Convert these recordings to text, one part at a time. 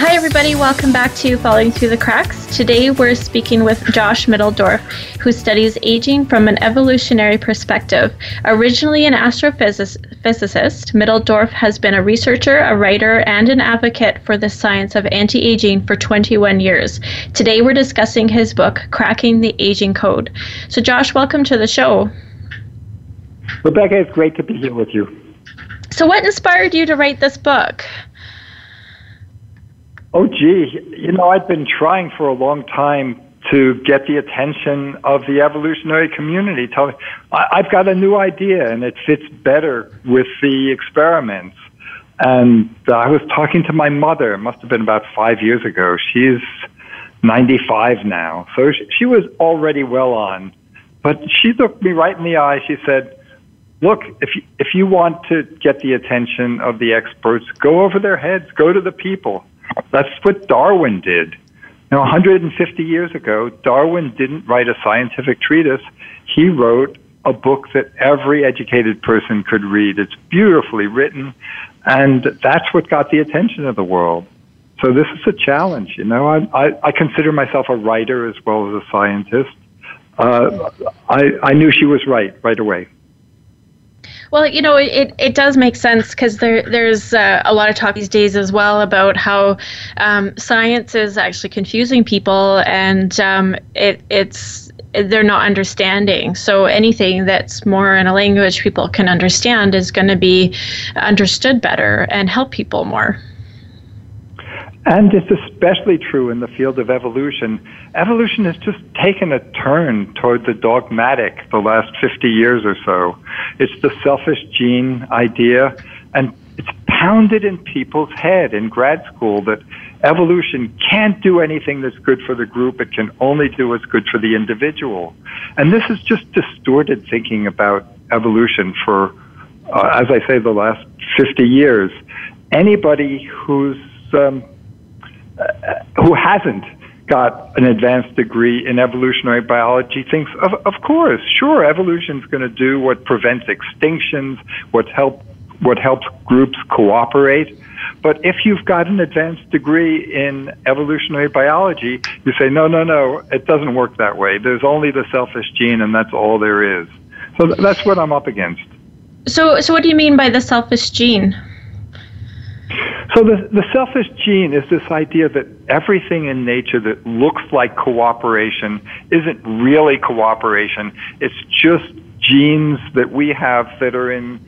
Hi, everybody. Welcome back to Falling Through the Cracks. Today we're speaking with Josh Mitteldorf, who studies aging from an evolutionary perspective. Originally an astrophysicist, Mitteldorf has been a researcher, a writer, and an advocate for the science of anti aging for 21 years. Today we're discussing his book, Cracking the Aging Code. So, Josh, welcome to the show. Rebecca, it's great to be here with you. So, what inspired you to write this book? Oh, gee, you know, I've been trying for a long time to get the attention of the evolutionary community. Tell me, I've got a new idea and it fits better with the experiments. And I was talking to my mother, it must have been about five years ago. She's 95 now. So she was already well on. But she looked me right in the eye. She said, Look, if you, if you want to get the attention of the experts, go over their heads, go to the people. That's what Darwin did. You Now, 150 years ago, Darwin didn't write a scientific treatise. He wrote a book that every educated person could read. It's beautifully written, and that's what got the attention of the world. So this is a challenge. You know, I, I, I consider myself a writer as well as a scientist. Uh, I, I knew she was right right away. Well, you know, it, it does make sense because there there's uh, a lot of talk these days as well about how um, science is actually confusing people and um, it it's they're not understanding. So anything that's more in a language people can understand is going to be understood better and help people more. And it's especially true in the field of evolution. Evolution has just taken a turn toward the dogmatic the last 50 years or so. It's the selfish gene idea, and it's pounded in people's head in grad school that evolution can't do anything that's good for the group. It can only do what's good for the individual. And this is just distorted thinking about evolution for, uh, as I say, the last 50 years. Anybody who's um, who hasn't got an advanced degree in evolutionary biology thinks, of, of course, sure, evolution's going to do what prevents extinctions, what help what helps groups cooperate. But if you've got an advanced degree in evolutionary biology, you say, no, no, no, it doesn't work that way. There's only the selfish gene, and that's all there is. So that's what I'm up against. So, so what do you mean by the selfish gene? So the, the selfish gene is this idea that everything in nature that looks like cooperation isn't really cooperation. It's just genes that we have that are in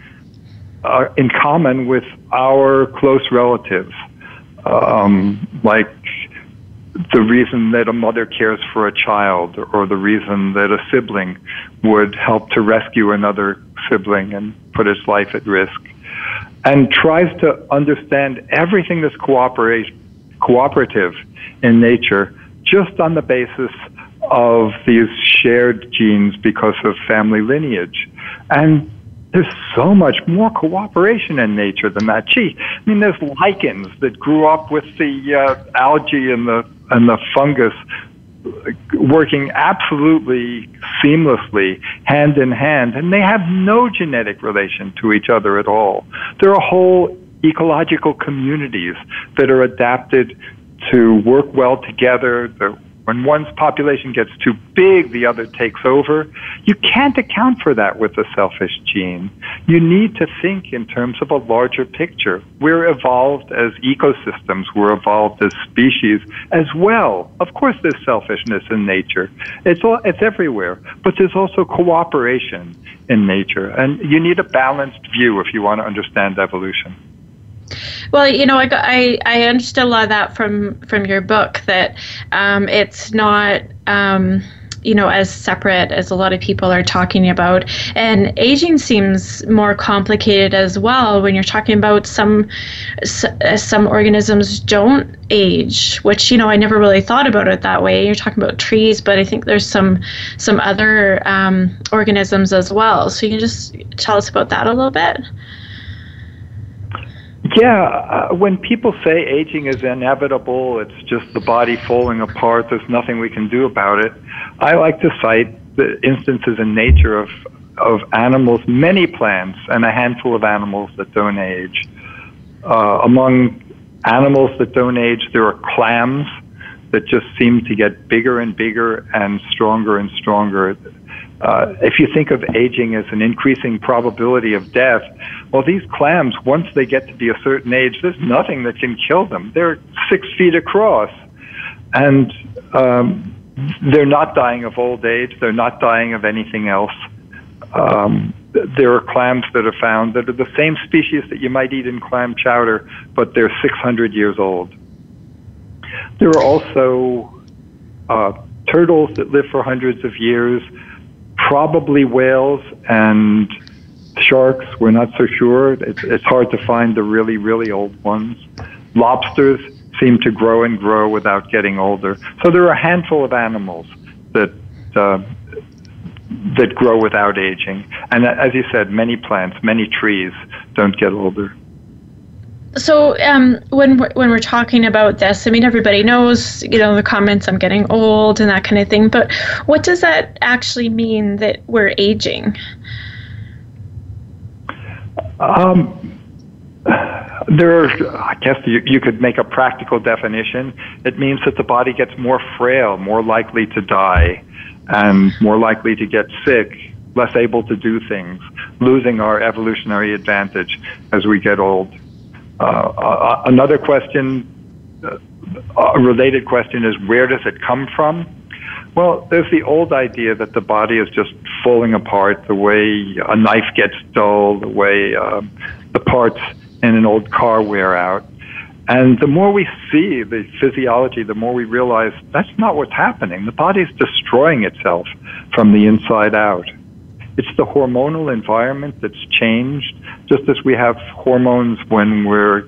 uh, in common with our close relatives, um, like the reason that a mother cares for a child, or the reason that a sibling would help to rescue another sibling and put his life at risk and tries to understand everything that's cooperative in nature just on the basis of these shared genes because of family lineage. And there's so much more cooperation in nature than that. Gee, I mean, there's lichens that grew up with the uh, algae and the and the fungus working absolutely seamlessly, hand in hand, and they have no genetic relation to each other at all. There are whole ecological communities that are adapted to work well together. When one's population gets too big, the other takes over. You can't account for that with the selfish gene. You need to think in terms of a larger picture. We're evolved as ecosystems, we're evolved as species as well. Of course, there's selfishness in nature. It's, all, it's everywhere. But there's also cooperation in nature. And you need a balanced view if you want to understand evolution. Well, you know, I, I, I understood a lot of that from from your book that um, it's not. Um, you know, as separate as a lot of people are talking about. And aging seems more complicated as well when you're talking about some some organisms don't age, which you know I never really thought about it that way. You're talking about trees, but I think there's some some other um, organisms as well. So you can just tell us about that a little bit. Yeah, uh, when people say aging is inevitable, it's just the body falling apart, there's nothing we can do about it. I like to cite the instances in nature of, of animals, many plants, and a handful of animals that don't age. Uh, among animals that don't age, there are clams that just seem to get bigger and bigger and stronger and stronger. Uh, if you think of aging as an increasing probability of death, well, these clams, once they get to be a certain age, there's nothing that can kill them. They're six feet across. And um, they're not dying of old age. They're not dying of anything else. Um, there are clams that are found that are the same species that you might eat in clam chowder, but they're 600 years old. There are also uh, turtles that live for hundreds of years probably whales and sharks. We're not so sure. It's, it's hard to find the really, really old ones. Lobsters seem to grow and grow without getting older. So there are a handful of animals that uh, that grow without aging. And as you said, many plants, many trees don't get older. So um, when we're, when we're talking about this, I mean everybody knows you know the comments I'm getting old and that kind of thing. But what does that actually mean that we're aging? Um, there, are, I guess you, you could make a practical definition. It means that the body gets more frail, more likely to die, and more likely to get sick, less able to do things, losing our evolutionary advantage as we get old. Uh, uh, another question, uh, a related question is where does it come from? Well, there's the old idea that the body is just falling apart the way a knife gets dull, the way uh, the parts in an old car wear out. And the more we see the physiology, the more we realize that's not what's happening. The body's destroying itself from the inside out. It's the hormonal environment that's changed, just as we have hormones when we're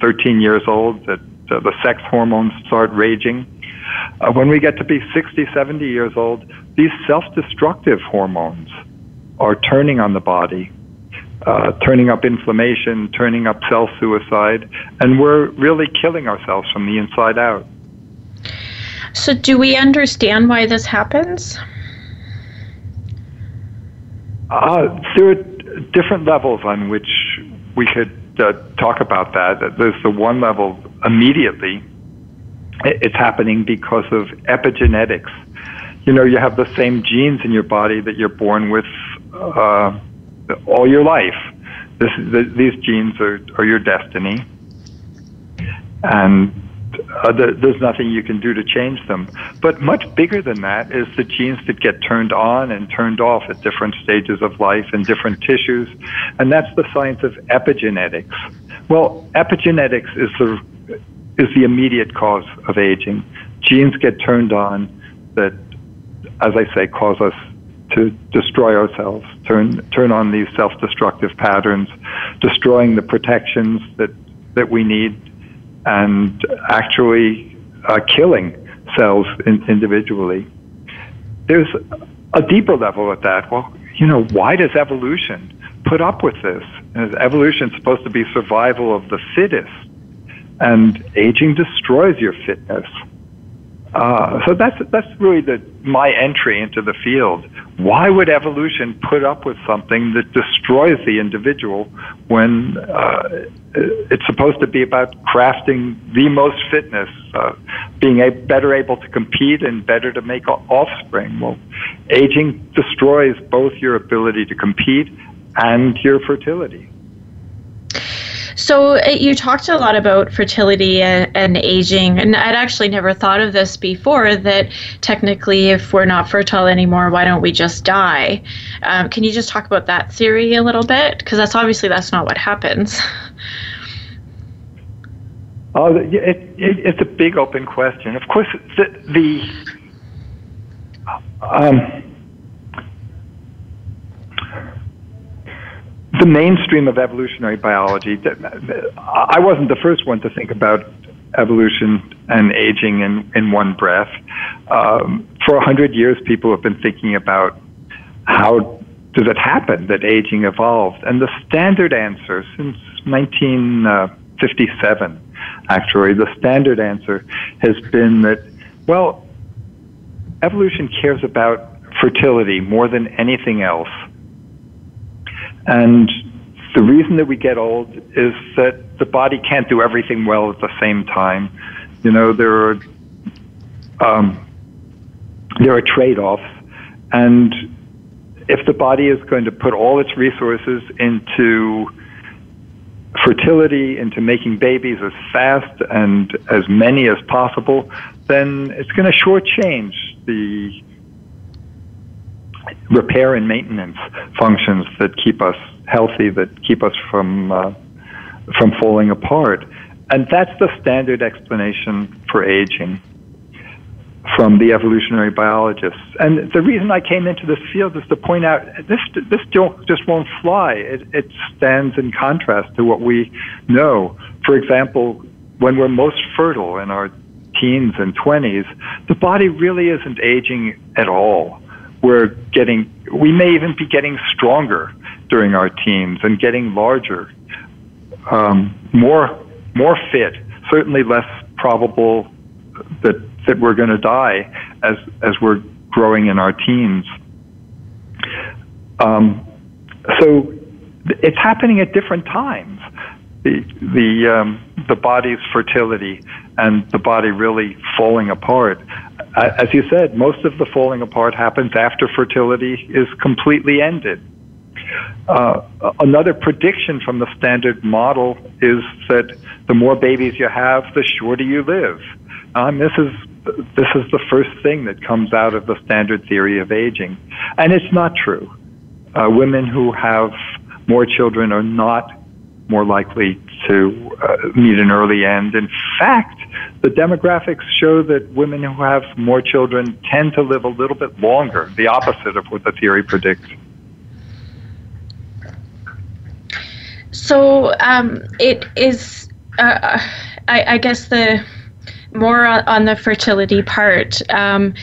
13 years old, that uh, the sex hormones start raging. Uh, when we get to be 60, 70 years old, these self destructive hormones are turning on the body, uh, turning up inflammation, turning up self suicide, and we're really killing ourselves from the inside out. So, do we understand why this happens? Uh, there are different levels on which we could uh, talk about that. There's the one level immediately. It's happening because of epigenetics. You know, you have the same genes in your body that you're born with uh, all your life. This, the, these genes are, are your destiny. And uh, there's nothing you can do to change them. But much bigger than that is the genes that get turned on and turned off at different stages of life in different tissues, and that's the science of epigenetics. Well, epigenetics is the is the immediate cause of aging. Genes get turned on that, as I say, cause us to destroy ourselves, turn turn on these self-destructive patterns, destroying the protections that that we need and actually uh, killing cells in, individually. There's a deeper level at that. Well, you know, why does evolution put up with this? Evolution is supposed to be survival of the fittest, and aging destroys your fitness. Uh, so that's that's really the my entry into the field. Why would evolution put up with something that destroys the individual when uh, it's supposed to be about crafting the most fitness, uh, being a, better able to compete and better to make offspring? Well, aging destroys both your ability to compete and your fertility. So uh, you talked a lot about fertility and, and, aging, and I'd actually never thought of this before. That technically, if we're not fertile anymore, why don't we just die? Um, can you just talk about that theory a little bit? Because that's obviously that's not what happens. Oh, it, it, it's a big open question. Of course, the, the um, the mainstream of evolutionary biology. I wasn't the first one to think about evolution and aging in, in one breath. Um, for a hundred years, people have been thinking about how does it happen that aging evolved, and the standard answer since 1957, actually, the standard answer has been that well, evolution cares about fertility more than anything else. And the reason that we get old is that the body can't do everything well at the same time. You know, there are um, there are trade-offs, and if the body is going to put all its resources into fertility, into making babies as fast and as many as possible, then it's going to shortchange the repair and maintenance functions that keep us healthy, that keep us from uh, from falling apart. And that's the standard explanation for aging from the evolutionary biologists. And the reason I came into this field is to point out this this just won't fly. It, it stands in contrast to what we know. For example, when we're most fertile in our teens and 20s, the body really isn't aging at all we're getting, we may even be getting stronger during our teens and getting larger, um, more, more fit, certainly less probable that, that we're going to die as, as we're growing in our teens. Um, so it's happening at different times. The, the, um, the body's fertility and the body really falling apart as you said, most of the falling apart happens after fertility is completely ended. Uh, another prediction from the standard model is that the more babies you have, the shorter you live. Um, this is this is the first thing that comes out of the standard theory of aging, and it's not true. Uh, women who have more children are not more likely to uh, meet an early end. In fact, the demographics show that women who have more children tend to live a little bit longer, the opposite of what the theory predicts. So um, it is, uh, I, I, guess, the more on the fertility part. Um,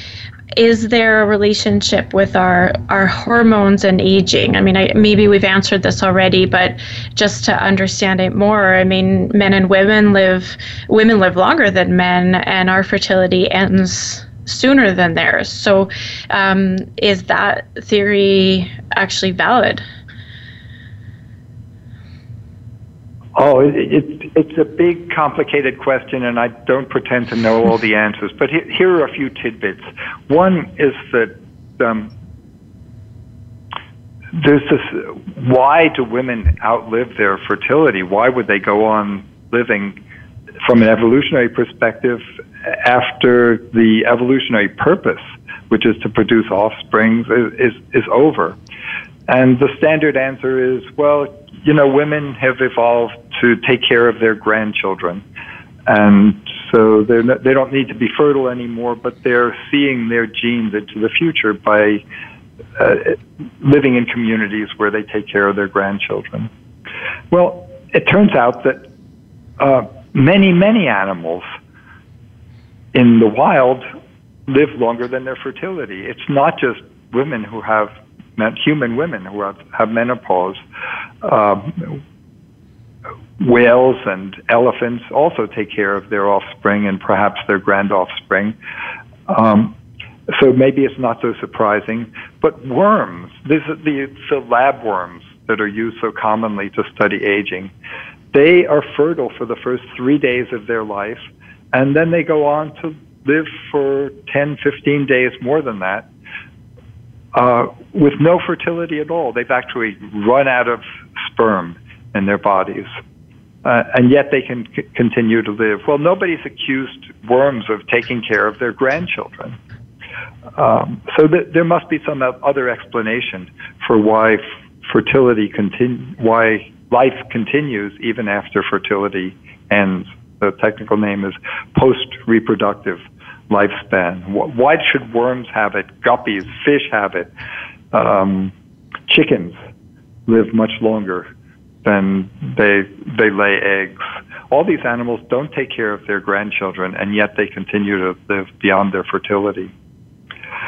is there a relationship with our our hormones and aging? I mean, I, maybe we've answered this already, but just to understand it more, I mean, men and women live women live longer than men, and our fertility ends sooner than theirs. So, um, is that theory actually valid? Oh, it, it, it's a big, complicated question, and I don't pretend to know all the answers. But he, here are a few tidbits. One is that um, there's this why do women outlive their fertility? Why would they go on living from an evolutionary perspective after the evolutionary purpose, which is to produce offspring, is, is, is over? And the standard answer is, well, you know, women have evolved to take care of their grandchildren. And so they're not, they don't need to be fertile anymore, but they're seeing their genes into the future by uh, living in communities where they take care of their grandchildren. Well, it turns out that uh, many, many animals in the wild live longer than their fertility. It's not just women who have human women who have, have menopause. Um, whales and elephants also take care of their offspring and perhaps their grand offspring. Um, so maybe it's not so surprising. But worms, these are the, the lab worms that are used so commonly to study aging, they are fertile for the first three days of their life, and then they go on to live for 10, 15 days more than that uh, with no fertility at all. They've actually run out of sperm in their bodies. Uh, and yet they can c- continue to live. Well, nobody's accused worms of taking care of their grandchildren. Um, so th- there must be some other explanation for why f- fertility continue, why life continues even after fertility ends. The technical name is post-reproductive lifespan. Why should worms have it? Guppies, fish have it. Um, chickens live much longer than they they lay eggs. All these animals don't take care of their grandchildren, and yet they continue to live beyond their fertility.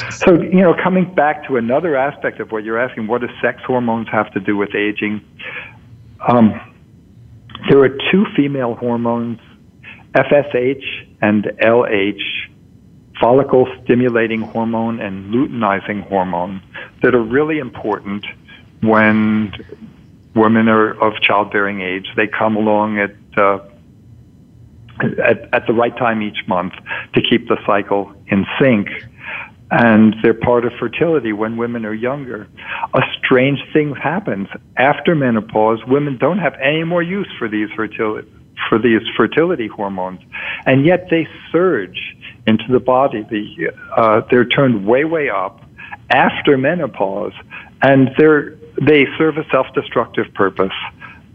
So, you know, coming back to another aspect of what you're asking, what do sex hormones have to do with aging? Um, there are two female hormones, FSH and LH, follicle stimulating hormone and luteinizing hormone, that are really important when women are of childbearing age. They come along at, uh, at, at the right time each month to keep the cycle in sync and they're part of fertility when women are younger. A strange thing happens after menopause. Women don't have any more use for these fertility for these fertility hormones, and yet they surge into the body. The, uh, they're turned way way up after menopause, and they're they serve a self-destructive purpose,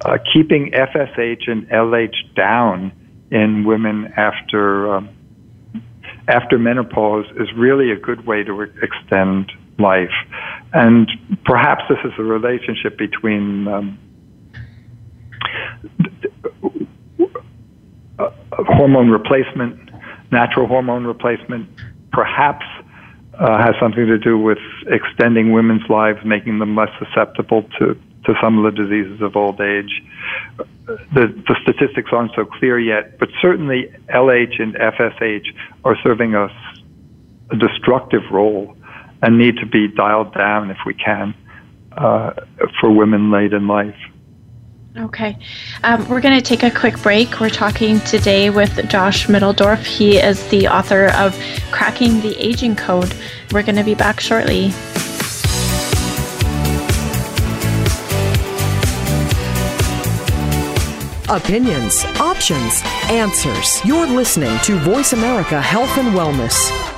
uh, keeping FSH and LH down in women after. Um, after menopause is really a good way to extend life. And perhaps this is a relationship between um, uh, hormone replacement, natural hormone replacement, perhaps uh, has something to do with extending women's lives, making them less susceptible to, to some of the diseases of old age the, the statistics aren't so clear yet, but certainly LH and FSH are serving us a destructive role and need to be dialed down if we can uh, for women late in life. Okay. Um, we're going to take a quick break. We're talking today with Josh Mitteldorf. He is the author of Cracking the Aging Code. We're going to be back shortly. Opinions, options, answers. You're listening to Voice America Health and Wellness.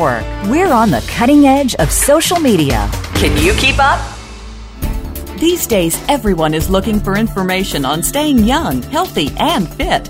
We're on the cutting edge of social media. Can you keep up? These days, everyone is looking for information on staying young, healthy, and fit.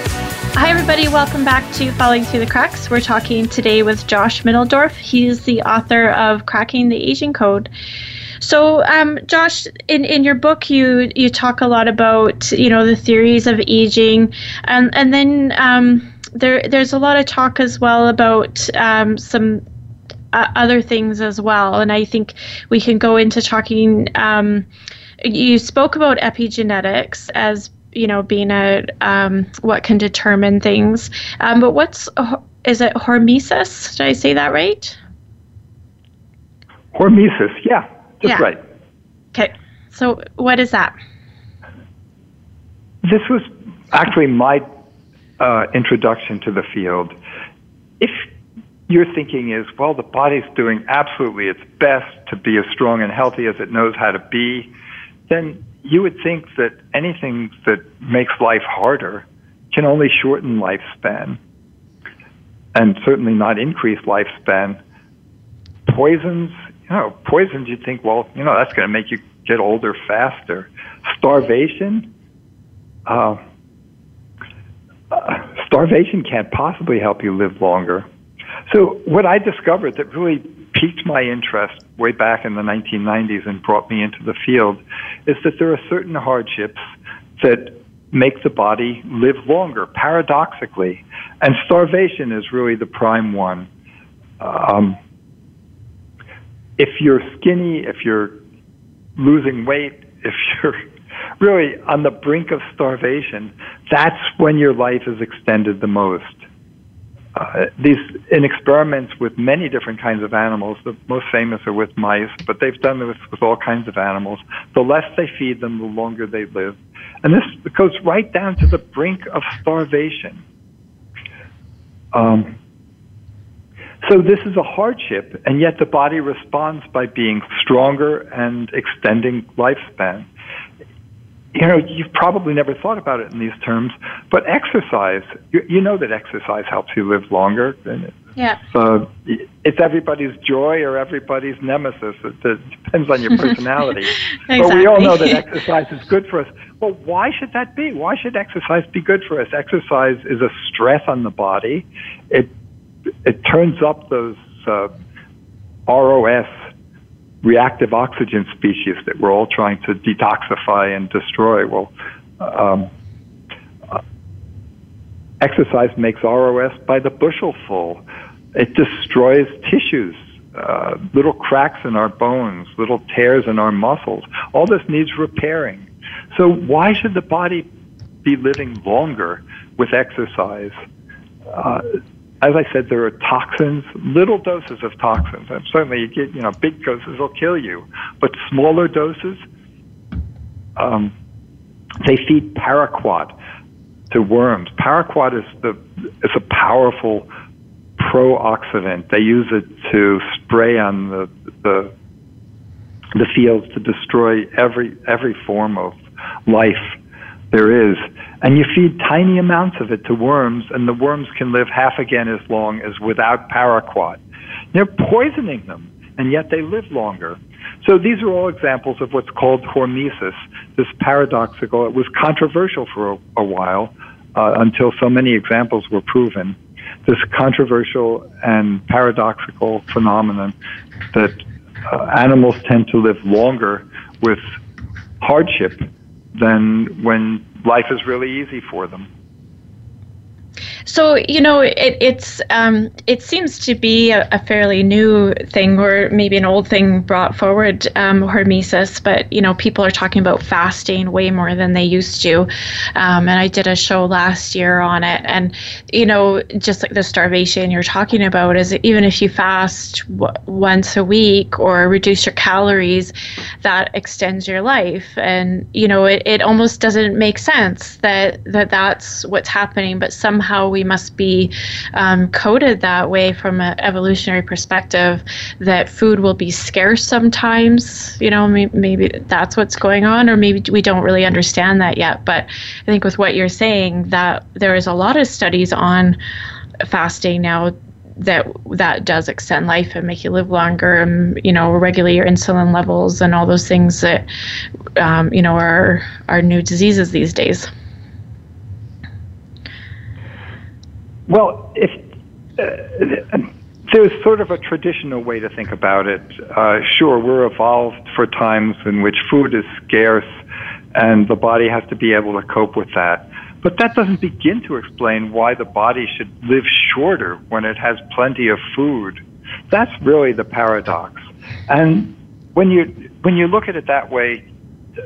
Hi, everybody. Welcome back to Falling Through the Cracks. We're talking today with Josh Mitteldorf. He's the author of Cracking the Aging Code. So, um, Josh, in, in your book, you you talk a lot about you know the theories of aging, and and then um, there there's a lot of talk as well about um, some uh, other things as well, and I think we can go into talking. Um, you spoke about epigenetics as you know being a um, what can determine things. Um, but what's is it hormesis? Did i say that right? Hormesis yeah that's yeah. right. Okay so what is that? This was actually my uh, introduction to the field. If your thinking is well the body's doing absolutely its best to be as strong and healthy as it knows how to be then you would think that anything that makes life harder can only shorten lifespan and certainly not increase lifespan. Poisons, you know, poisons, you'd think, well, you know, that's going to make you get older faster. Starvation, uh, uh, starvation can't possibly help you live longer. So, what I discovered that really piqued my interest way back in the 1990s and brought me into the field is that there are certain hardships that make the body live longer, paradoxically. And starvation is really the prime one. Um, if you're skinny, if you're losing weight, if you're really on the brink of starvation, that's when your life is extended the most. Uh, these in experiments with many different kinds of animals. The most famous are with mice, but they've done this with all kinds of animals. The less they feed them, the longer they live, and this goes right down to the brink of starvation. Um, so this is a hardship, and yet the body responds by being stronger and extending lifespan you know, you've probably never thought about it in these terms, but exercise, you, you know that exercise helps you live longer. Yeah. So it's everybody's joy or everybody's nemesis. It, it depends on your personality. exactly. But we all know that exercise is good for us. Well, why should that be? Why should exercise be good for us? Exercise is a stress on the body. It it turns up those uh, ROS reactive oxygen species that we're all trying to detoxify and destroy. Well, um, uh, exercise makes ROS by the bushel full. It destroys tissues, uh, little cracks in our bones, little tears in our muscles. All this needs repairing. So why should the body be living longer with exercise? Uh, as I said, there are toxins, little doses of toxins. And certainly, you get you know big doses will kill you, but smaller doses, um, they feed paraquat. to worms. Paraquat is the is a powerful pro-oxidant. They use it to spray on the the the fields to destroy every every form of life there is. And you feed tiny amounts of it to worms, and the worms can live half again as long as without paraquat. They're poisoning them, and yet they live longer. So these are all examples of what's called hormesis, this paradoxical. It was controversial for a, a while uh, until so many examples were proven. This controversial and paradoxical phenomenon that uh, animals tend to live longer with hardship than when life is really easy for them. So you know, it, it's um, it seems to be a, a, fairly new thing, or maybe an old thing brought forward, um, hormesis. But you know, people are talking about fasting way more than they used to. Um, and I did a show last year on it, and you know, just like the starvation you're talking about is even if you fast w- once a week or reduce your calories, that extends your life. And you know, it, it almost doesn't make sense that that that's what's happening, but somehow we must be um, coded that way from an evolutionary perspective that food will be scarce sometimes. You know, maybe, maybe that's what's going on, or maybe we don't really understand that yet. But I think with what you're saying, that there is a lot of studies on fasting now that that does extend life and make you live longer and you know regulate your insulin levels and all those things that um, you know are are new diseases these days Well, if uh, there's sort of a traditional way to think about it. Uh, sure, we're evolved for times in which food is scarce, and the body has to be able to cope with that. But that doesn't begin to explain why the body should live shorter when it has plenty of food. That's really the paradox. And when you when you look at it that way,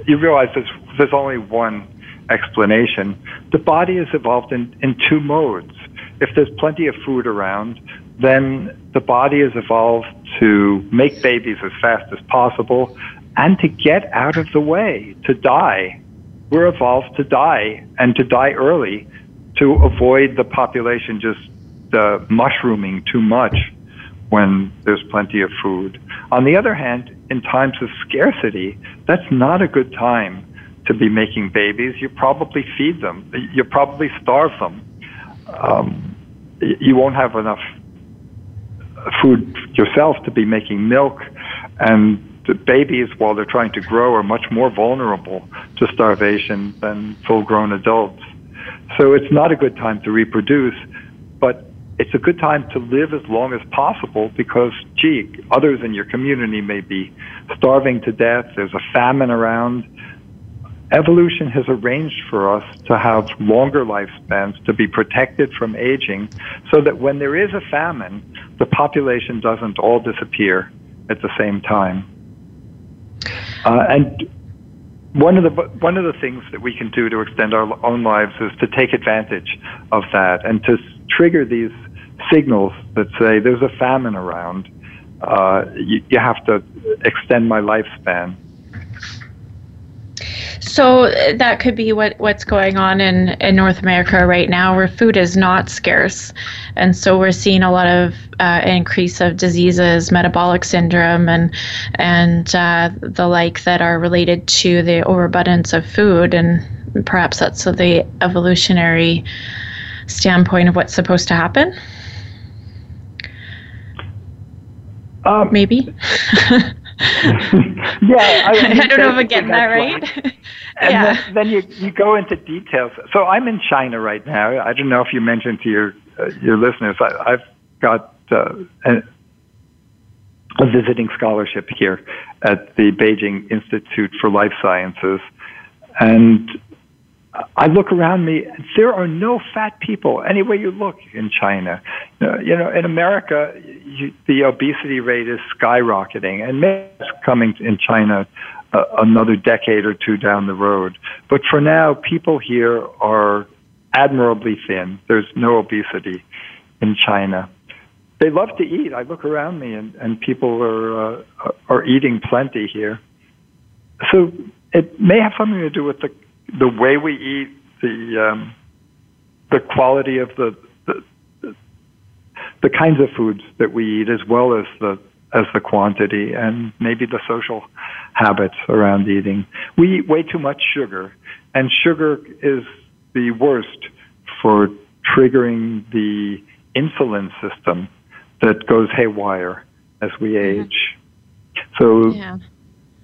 you realize there's there's only one explanation. The body is evolved in, in two modes if there's plenty of food around, then the body is evolved to make babies as fast as possible and to get out of the way, to die. We're evolved to die and to die early to avoid the population just uh, mushrooming too much when there's plenty of food. On the other hand, in times of scarcity, that's not a good time to be making babies. You probably feed them. You probably starve them um, you won't have enough food yourself to be making milk, and the babies, while they're trying to grow, are much more vulnerable to starvation than full-grown adults. So it's not a good time to reproduce, but it's a good time to live as long as possible because, gee, others in your community may be starving to death. There's a famine around evolution has arranged for us to have longer lifespans, to be protected from aging, so that when there is a famine, the population doesn't all disappear at the same time. Uh, and one of the one of the things that we can do to extend our own lives is to take advantage of that and to trigger these signals that say there's a famine around. Uh, you, you have to extend my lifespan. So uh, that could be what, what's going on in, in North America right now, where food is not scarce, and so we're seeing a lot of uh, increase of diseases, metabolic syndrome, and and uh, the like that are related to the overabundance of food, and perhaps that's the evolutionary standpoint of what's supposed to happen. Um, Maybe. yeah, I, I don't know if I'm getting that right. and yeah. then, then you you go into details. So I'm in China right now. I don't know if you mentioned to your uh, your listeners. I, have got uh, a, a visiting scholarship here at the Beijing Institute for Life Sciences, and I look around me, there are no fat people anywhere you look in China. You know, in America, you, the obesity rate is skyrocketing, and maybe it's coming in China uh, another decade or two down the road. But for now, people here are admirably thin. There's no obesity in China. They love to eat. I look around me, and, and people are uh, are eating plenty here. So it may have something to do with the the way we eat, the um, the quality of the, the the kinds of foods that we eat, as well as the as the quantity, and maybe the social habits around eating. We eat way too much sugar, and sugar is the worst for triggering the insulin system that goes haywire as we age. So, yeah.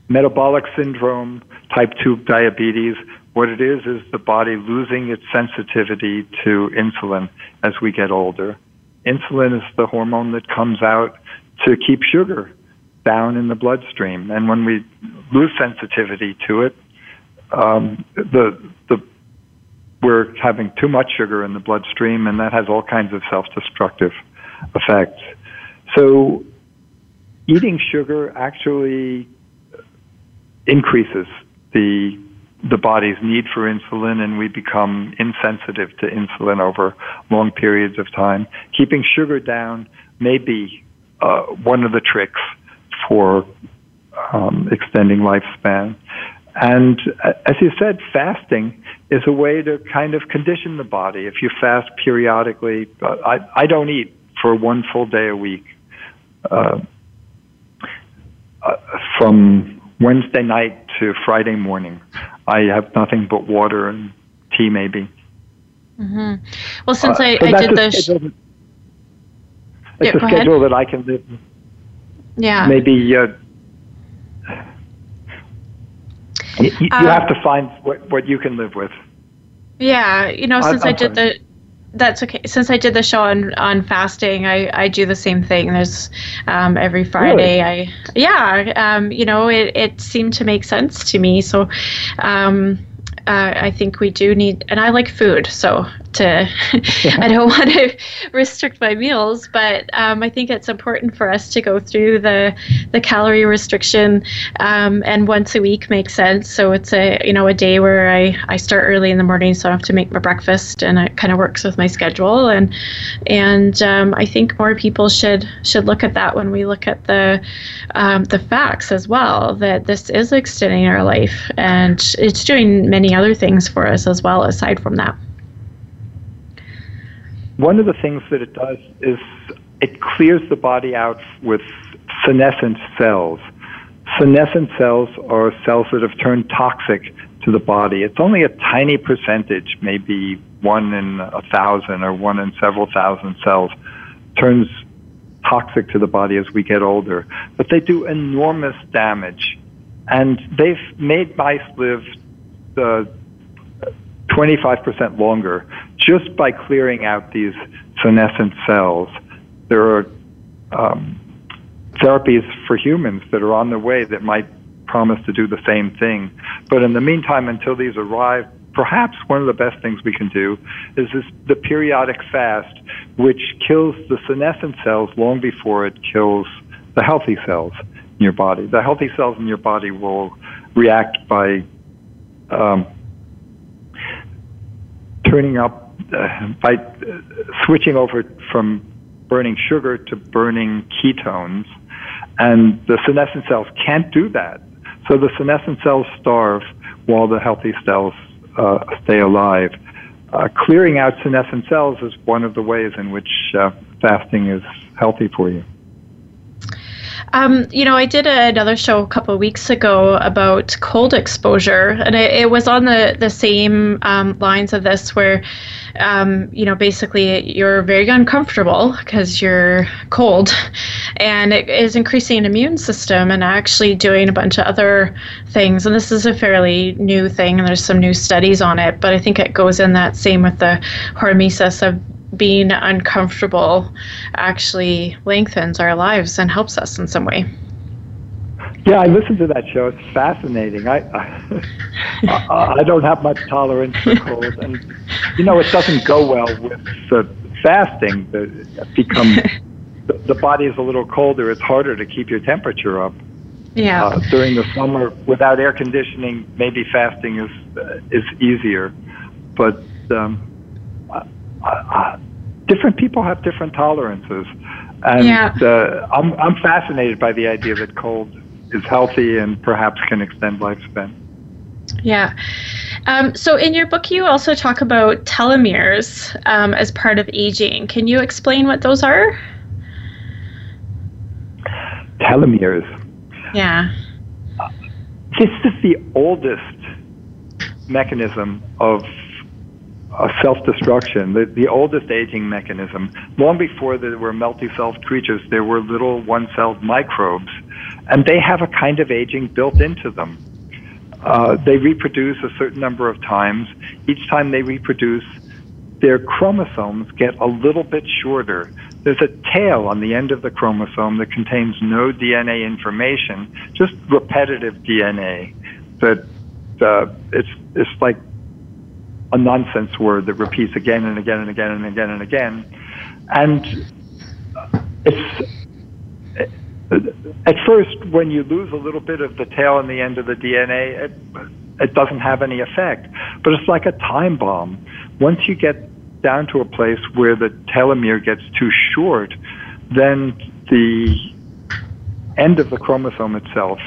metabolic syndrome, type 2 diabetes, what it is is the body losing its sensitivity to insulin as we get older. Insulin is the hormone that comes out to keep sugar down in the bloodstream. And when we lose sensitivity to it, um, the the we're having too much sugar in the bloodstream, and that has all kinds of self-destructive effects. So, eating sugar actually increases the the body's need for insulin, and we become insensitive to insulin over long periods of time. Keeping sugar down may be uh, one of the tricks for um, extending lifespan. And uh, as you said, fasting is a way to kind of condition the body. If you fast periodically, uh, I, I don't eat for one full day a week. Uh, uh, from Wednesday night to Friday morning, I have nothing but water and tea, maybe. Mm-hmm. Well, since uh, I, so I did the. Sh- it's yeah, a schedule ahead. that I can live. Yeah. Maybe uh, you, you uh, have to find what, what you can live with. Yeah, you know, since I, I did the that's okay. Since I did the show on, on fasting, I, I do the same thing. There's um, every Friday. Really? I yeah. Um, you know, it, it seemed to make sense to me. So, um, uh, I think we do need, and I like food, so to I don't want to restrict my meals, but um, I think it's important for us to go through the the calorie restriction, um, and once a week makes sense. So it's a you know a day where I I start early in the morning, so I have to make my breakfast, and it kind of works with my schedule, and and um, I think more people should should look at that when we look at the um, the facts as well that this is extending our life, and it's doing many other things for us as well, aside from that. One of the things that it does is it clears the body out with senescent cells. Senescent cells are cells that have turned toxic to the body. It's only a tiny percentage, maybe one in a thousand or one in several thousand cells, turns toxic to the body as we get older. But they do enormous damage. And they've made mice live uh, 25% longer just by clearing out these senescent cells. There are um, therapies for humans that are on the way that might promise to do the same thing. But in the meantime, until these arrive, perhaps one of the best things we can do is this, the periodic fast, which kills the senescent cells long before it kills the healthy cells in your body. The healthy cells in your body will react by um, turning up uh, by uh, switching over from burning sugar to burning ketones, and the senescent cells can't do that. So the senescent cells starve while the healthy cells uh, stay alive. Uh, clearing out senescent cells is one of the ways in which uh, fasting is healthy for you. Um, you know, I did a, another show a couple of weeks ago about cold exposure, and it, it was on the the same um, lines of this, where um, you know, basically you're very uncomfortable because you're cold, and it is increasing an immune system and actually doing a bunch of other things. And this is a fairly new thing, and there's some new studies on it, but I think it goes in that same with the hormesis of being uncomfortable actually lengthens our lives and helps us in some way. Yeah, I listened to that show. It's fascinating. I I, I don't have much tolerance for cold, and you know it doesn't go well with uh, fasting. It become the, the body is a little colder. It's harder to keep your temperature up. Yeah. Uh, during the summer, without air conditioning, maybe fasting is uh, is easier, but um, uh, different people have different tolerances, and yeah. uh, I'm I'm fascinated by the idea that cold is healthy and perhaps can extend lifespan. Yeah. Um, so, in your book, you also talk about telomeres um, as part of aging. Can you explain what those are? Telomeres. Yeah. This is the oldest mechanism of uh, self-destruction, the, the oldest aging mechanism. Long before there were multi-celled creatures, there were little one-celled microbes, and they have a kind of aging built into them. Uh, they reproduce a certain number of times. Each time they reproduce, their chromosomes get a little bit shorter. There's a tail on the end of the chromosome that contains no DNA information, just repetitive DNA. That uh, it's it's like a nonsense word that repeats again and again and again and again and again, and it's at first, when you lose a little bit of the tail and the end of the DNA, it, it doesn't have any effect. But it's like a time bomb. Once you get down to a place where the telomere gets too short, then the end of the chromosome itself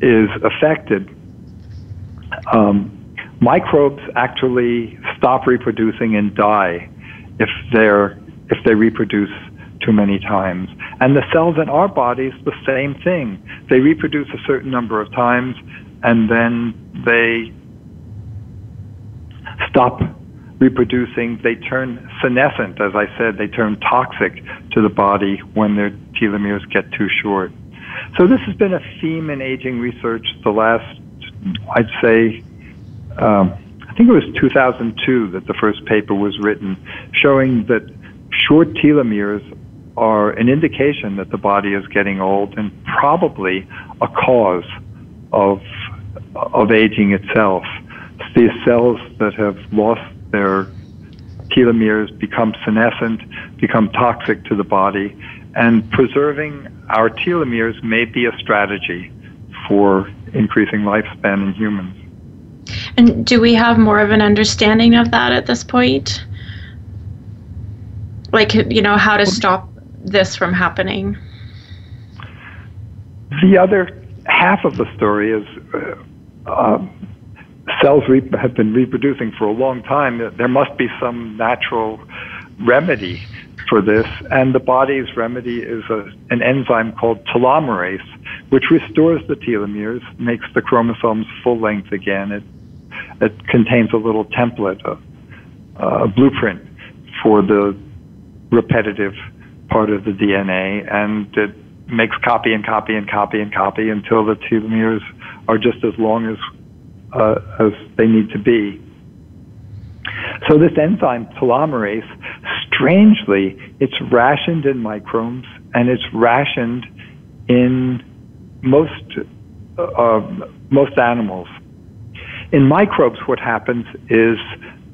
is affected. Um, microbes actually stop reproducing and die if they're if they reproduce too many times. And the cells in our bodies, the same thing. They reproduce a certain number of times and then they stop reproducing. They turn senescent, as I said, they turn toxic to the body when their telomeres get too short. So this has been a theme in aging research the last, I'd say, um, I think it was 2002 that the first paper was written showing that short telomeres are an indication that the body is getting old and probably a cause of of aging itself. These cells that have lost their telomeres become senescent, become toxic to the body, and preserving our telomeres may be a strategy for increasing lifespan in humans. And do we have more of an understanding of that at this point? Like, you know, how to stop this from happening? The other half of the story is uh, uh, cells re- have been reproducing for a long time. There must be some natural remedy for this, and the body's remedy is a, an enzyme called telomerase, which restores the telomeres, makes the chromosomes full length again. It, it contains a little template, a, a blueprint for the repetitive part of the DNA, and it makes copy and copy and copy and copy until the telomeres are just as long as uh, as they need to be. So this enzyme telomerase, strangely, it's rationed in microbes and it's rationed in most uh, most animals. In microbes, what happens is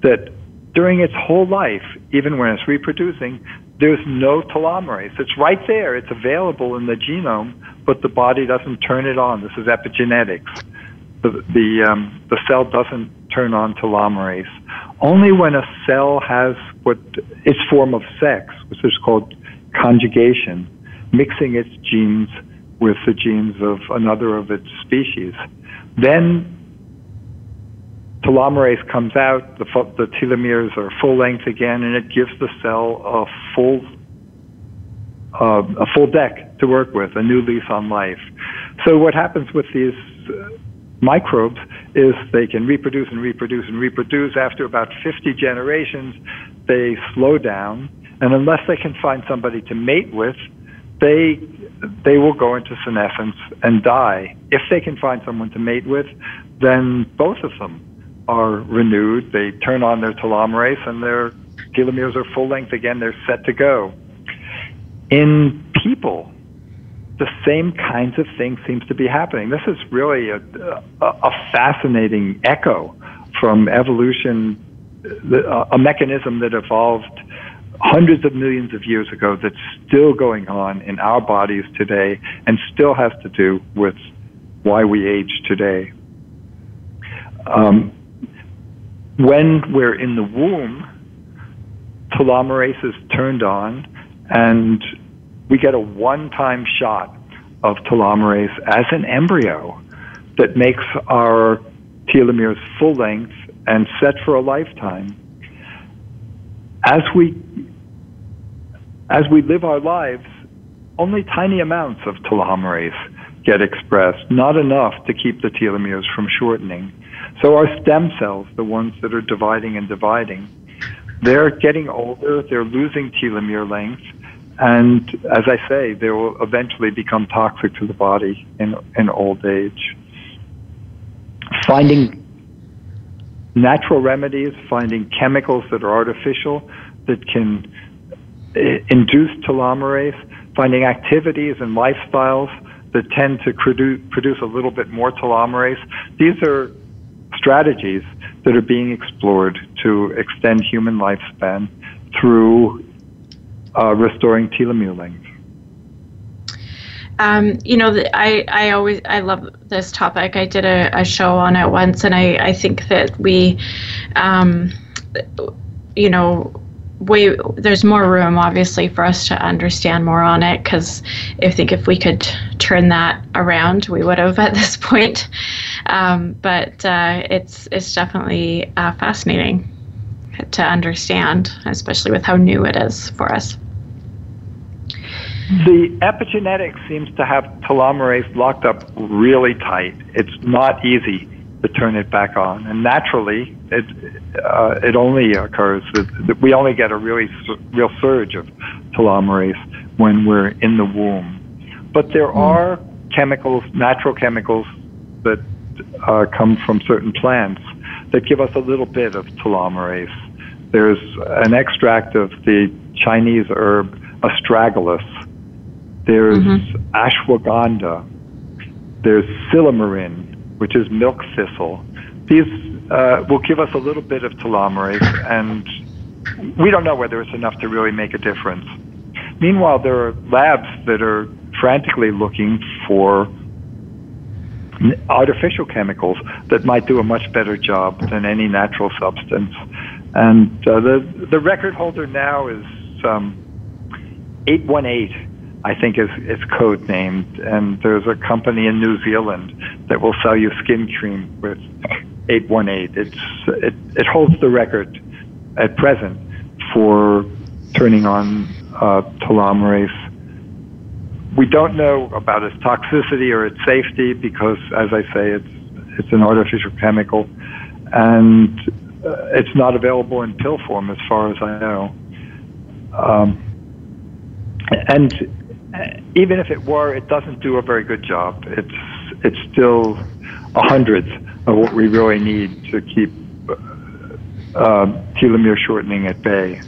that during its whole life, even when it's reproducing, there's no telomerase. It's right there. It's available in the genome, but the body doesn't turn it on. This is epigenetics. The the um, the cell doesn't turn on telomerase. Only when a cell has what its form of sex, which is called conjugation, mixing its genes with the genes of another of its species, then telomerase comes out, the, the telomeres are full length again, and it gives the cell a full uh, a full deck to work with, a new lease on life. So what happens with these uh, microbes is they can reproduce and reproduce and reproduce. After about 50 generations, they slow down, and unless they can find somebody to mate with, they they will go into senescence and die. If they can find someone to mate with, then both of them are renewed. They turn on their telomerase and their telomeres are full length again. They're set to go. In people, the same kinds of things seems to be happening. This is really a, a, a fascinating echo from evolution, a mechanism that evolved hundreds of millions of years ago that's still going on in our bodies today and still has to do with why we age today. Um, when we're in the womb, telomerase is turned on, and we get a one time shot of telomerase as an embryo that makes our telomeres full length and set for a lifetime. As we as we live our lives, only tiny amounts of telomerase get expressed, not enough to keep the telomeres from shortening. So our stem cells, the ones that are dividing and dividing, they're getting older, they're losing telomere length, and as I say, they will eventually become toxic to the body in, in old age. Finding natural remedies, finding chemicals that are artificial that can eh, induce telomerase, finding activities and lifestyles that tend to produce, produce a little bit more telomerase. These are strategies that are being explored to extend human lifespan through uh, restoring telomere length. Um, you know, I, I always I love this topic. I did a, a show on it once, and I, I think that we, um, you know, we there's more room obviously for us to understand more on it because I think if we could turn that around, we would have at this point. Um, but uh, it's it's definitely uh, fascinating to understand, especially with how new it is for us. The epigenetics seems to have telomerase locked up really tight. It's not easy to turn it back on, and naturally, it uh, it only occurs that we only get a really real surge of telomerase when we're in the womb. But there mm. are chemicals, natural chemicals, that uh, come from certain plants that give us a little bit of telomerase. There's an extract of the Chinese herb astragalus there's mm-hmm. ashwagandha. There's silymarin, which is milk thistle. These uh, will give us a little bit of telomerase, and we don't know whether it's enough to really make a difference. Meanwhile, there are labs that are frantically looking for artificial chemicals that might do a much better job than any natural substance. And uh, the the record holder now is um, 818 I think is, code named. And there's a company in New Zealand that will sell you skin cream with 818. It's, it, it holds the record at present for turning on uh, telomerase. We don't know about its toxicity or its safety because, as I say, it's, it's an artificial chemical and uh, it's not available in pill form as far as I know. Um, and even if it were, it doesn't do a very good job. It's it's still a hundredth of what we really need to keep uh, telomere shortening at bay.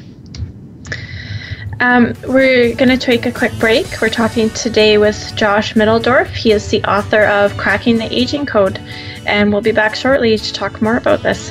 Um, we're going to take a quick break. We're talking today with Josh Mitteldorf. He is the author of Cracking the Aging Code, and we'll be back shortly to talk more about this.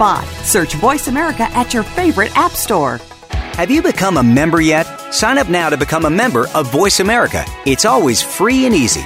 spot. Search Voice America at your favorite app store. Have you become a member yet? Sign up now to become a member of Voice America. It's always free and easy.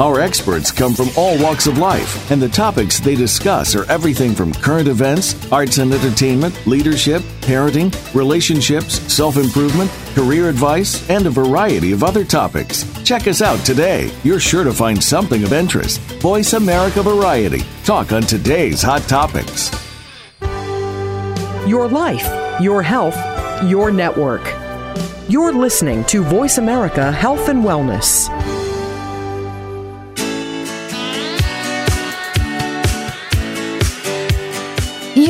Our experts come from all walks of life, and the topics they discuss are everything from current events, arts and entertainment, leadership, parenting, relationships, self improvement, career advice, and a variety of other topics. Check us out today. You're sure to find something of interest. Voice America Variety. Talk on today's hot topics. Your life, your health, your network. You're listening to Voice America Health and Wellness.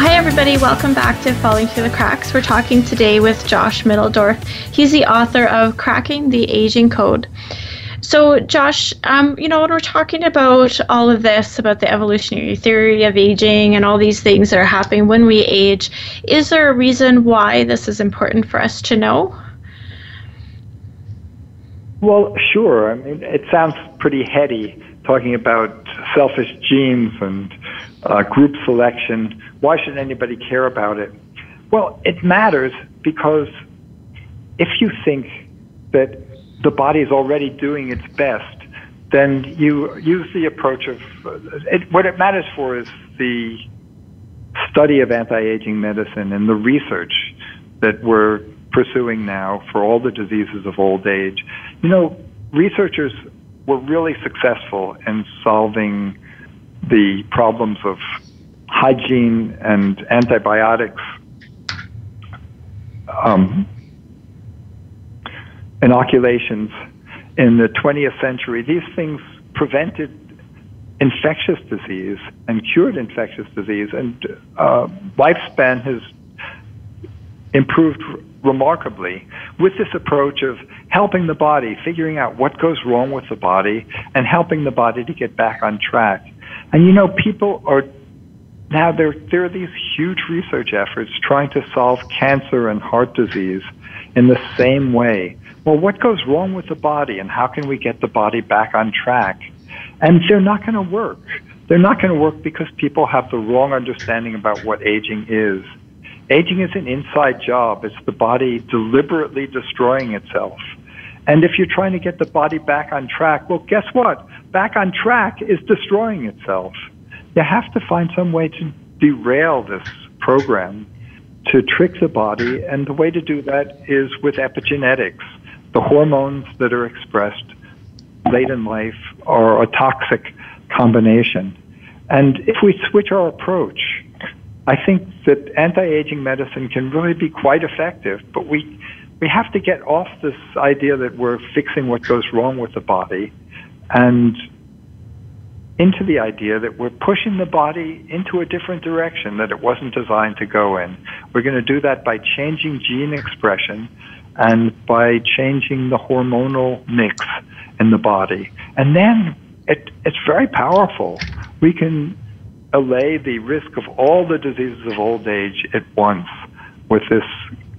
Hi, everybody. Welcome back to Falling Through the Cracks. We're talking today with Josh Mitteldorf. He's the author of Cracking the Aging Code. So, Josh, um, you know, when we're talking about all of this, about the evolutionary theory of aging and all these things that are happening when we age, is there a reason why this is important for us to know? Well, sure. I mean, it sounds pretty heady talking about selfish genes and uh, group selection. Why should anybody care about it? Well, it matters because if you think that the body is already doing its best, then you use the approach of it, what it matters for is the study of anti-aging medicine and the research that we're pursuing now for all the diseases of old age. You know, researchers were really successful in solving the problems of hygiene and antibiotics, um, inoculations in the 20th century. These things prevented infectious disease and cured infectious disease, and uh, lifespan has improved remarkably with this approach of helping the body, figuring out what goes wrong with the body, and helping the body to get back on track. And you know, people are now there there are these huge research efforts trying to solve cancer and heart disease in the same way. Well, what goes wrong with the body and how can we get the body back on track? And they're not going to work. They're not going to work because people have the wrong understanding about what aging is. Aging is an inside job. It's the body deliberately destroying itself. And if you're trying to get the body back on track, well, guess what? Back on track is destroying itself. You have to find some way to derail this program to trick the body, and the way to do that is with epigenetics. The hormones that are expressed late in life are a toxic combination. And if we switch our approach, I think that anti-aging medicine can really be quite effective, but we we have to get off this idea that we're fixing what goes wrong with the body and into the idea that we're pushing the body into a different direction that it wasn't designed to go in. We're going to do that by changing gene expression and by changing the hormonal mix in the body. And then it, it's very powerful. We can allay the risk of all the diseases of old age at once with this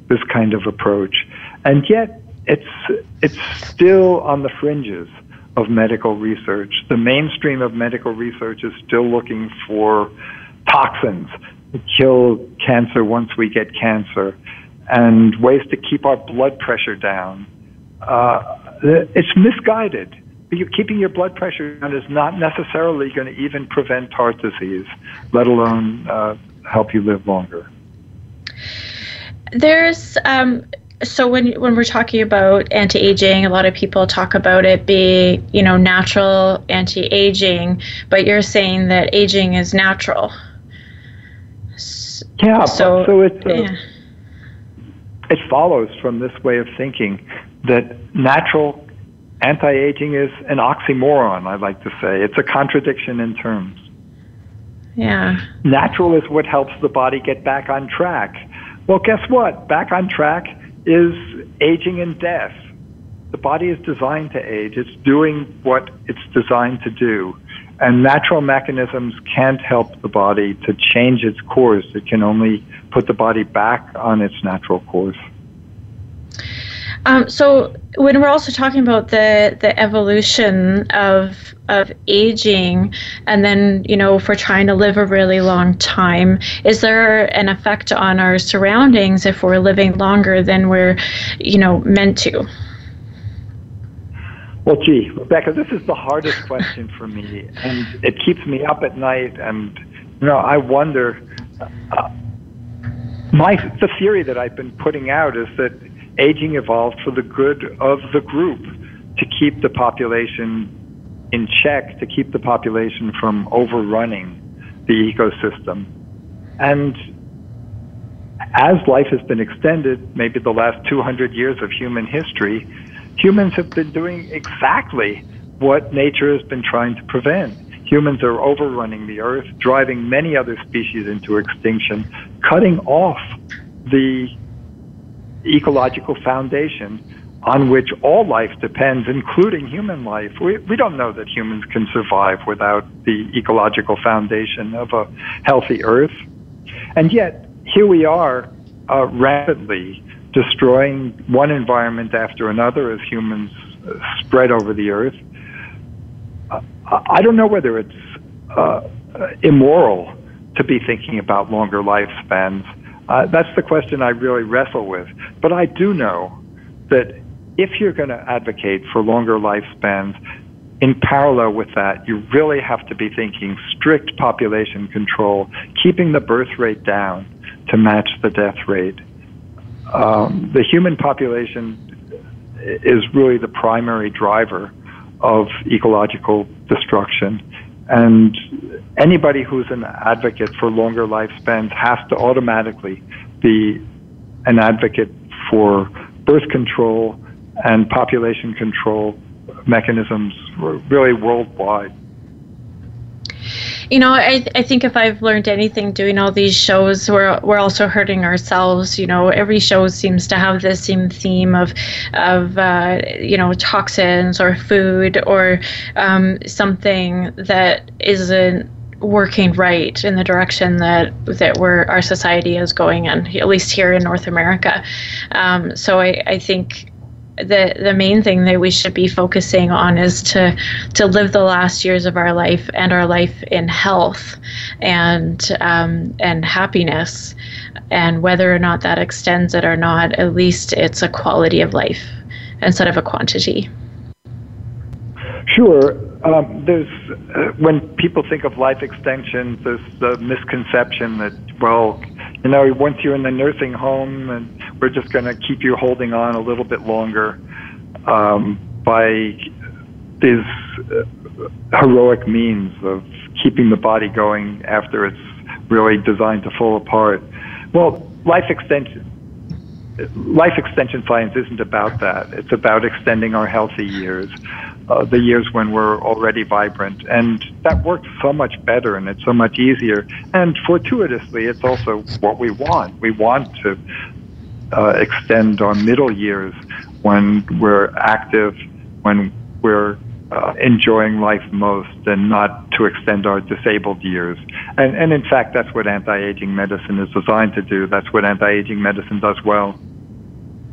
this kind of approach. And yet it's it's still on the fringes of medical research. The mainstream of medical research is still looking for toxins to kill cancer once we get cancer and ways to keep our blood pressure down. Uh, it's misguided keeping your blood pressure down is not necessarily going to even prevent heart disease, let alone uh, help you live longer. There's um, so when when we're talking about anti-aging, a lot of people talk about it being you know natural anti-aging, but you're saying that aging is natural. Yeah, so, so it uh, yeah. it follows from this way of thinking that natural anti-aging is an oxymoron. I like to say it's a contradiction in terms. Yeah. Natural is what helps the body get back on track. Well, guess what? Back on track is aging and death. The body is designed to age. It's doing what it's designed to do. And natural mechanisms can't help the body to change its course. It can only put the body back on its natural course. Um, so when we're also talking about the the evolution of of aging, and then you know if we're trying to live a really long time, is there an effect on our surroundings if we're living longer than we're you know meant to? Well, gee, Rebecca, this is the hardest question for me, and it keeps me up at night. And you know, I wonder. Uh, my the theory that I've been putting out is that aging evolved for the good of the group to keep the population in check, to keep the population from overrunning the ecosystem. And as life has been extended, maybe the last 200 years of human history, humans have been doing exactly what nature has been trying to prevent. Humans are overrunning the earth, driving many other species into extinction, cutting off the ecological foundation on which all life depends, including human life. We, we don't know that humans can survive without the ecological foundation of a healthy earth. And yet, here we are uh, rapidly destroying one environment after another as humans uh, spread over the earth. Uh, I don't know whether it's uh, immoral to be thinking about longer lifespans. Uh, that's the question I really wrestle with. But I do know that if you're going to advocate for longer lifespans, in parallel with that, you really have to be thinking strict population control, keeping the birth rate down to match the death rate. Um, the human population is really the primary driver of ecological destruction. And anybody who's an advocate for longer lifespans has to automatically be an advocate for birth control and population control mechanisms really worldwide. You know, I, I think if I've learned anything doing all these shows, we're, we're also hurting ourselves. You know, every show seems to have the same theme of, of uh, you know, toxins or food or um, something that isn't working right in the direction that that we're our society is going in, at least here in North America. Um, so I, I think the the main thing that we should be focusing on is to to live the last years of our life and our life in health and um, and happiness, and whether or not that extends it or not, at least it's a quality of life instead of a quantity. Sure. Um, there's uh, when people think of life extension, there's the misconception that well, you know, once you're in the nursing home, and we're just going to keep you holding on a little bit longer um, by these uh, heroic means of keeping the body going after it's really designed to fall apart. Well, life extension. Life extension science isn't about that. It's about extending our healthy years uh, the years when we're already vibrant. And that works so much better and it's so much easier. And fortuitously, it's also what we want. We want to uh, extend our middle years when we're active, when we're uh, enjoying life most, and not to extend our disabled years. And, and in fact, that's what anti aging medicine is designed to do. That's what anti aging medicine does well.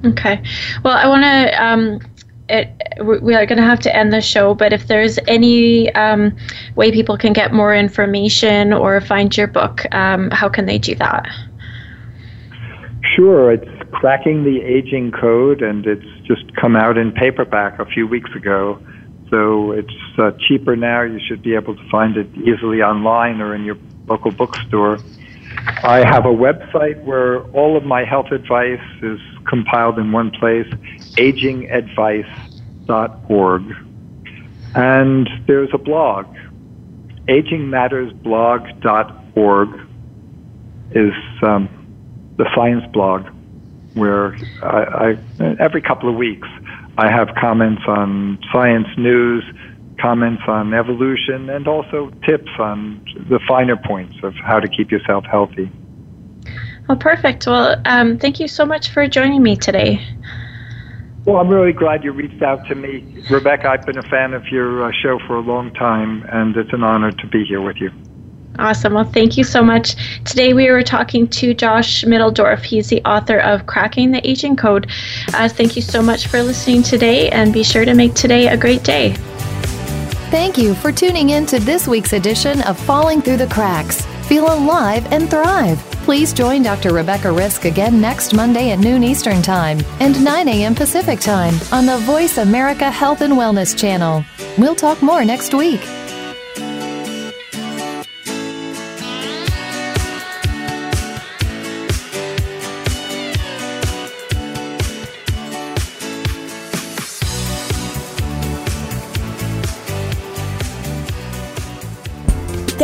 Okay. Well, I want to um, it, we are going to have to end the show, but if there's any um, way people can get more information or find your book, um, how can they do that? Sure, it's Cracking the Aging Code, and it's just come out in paperback a few weeks ago. So it's uh, cheaper now. You should be able to find it easily online or in your local bookstore. I have a website where all of my health advice is compiled in one place, agingadvice.org. And there's a blog, agingmattersblog.org is um, the science blog where I, I, every couple of weeks I have comments on science news, comments on evolution, and also tips on the finer points of how to keep yourself healthy. Well, perfect. Well, um, thank you so much for joining me today. Well, I'm really glad you reached out to me. Rebecca, I've been a fan of your uh, show for a long time, and it's an honor to be here with you. Awesome. Well, thank you so much. Today we were talking to Josh Mitteldorf. He's the author of Cracking the Aging Code. Uh, thank you so much for listening today, and be sure to make today a great day. Thank you for tuning in to this week's edition of Falling Through the Cracks. Feel alive and thrive. Please join Dr. Rebecca Risk again next Monday at noon Eastern Time and 9 a.m. Pacific Time on the Voice America Health and Wellness channel. We'll talk more next week.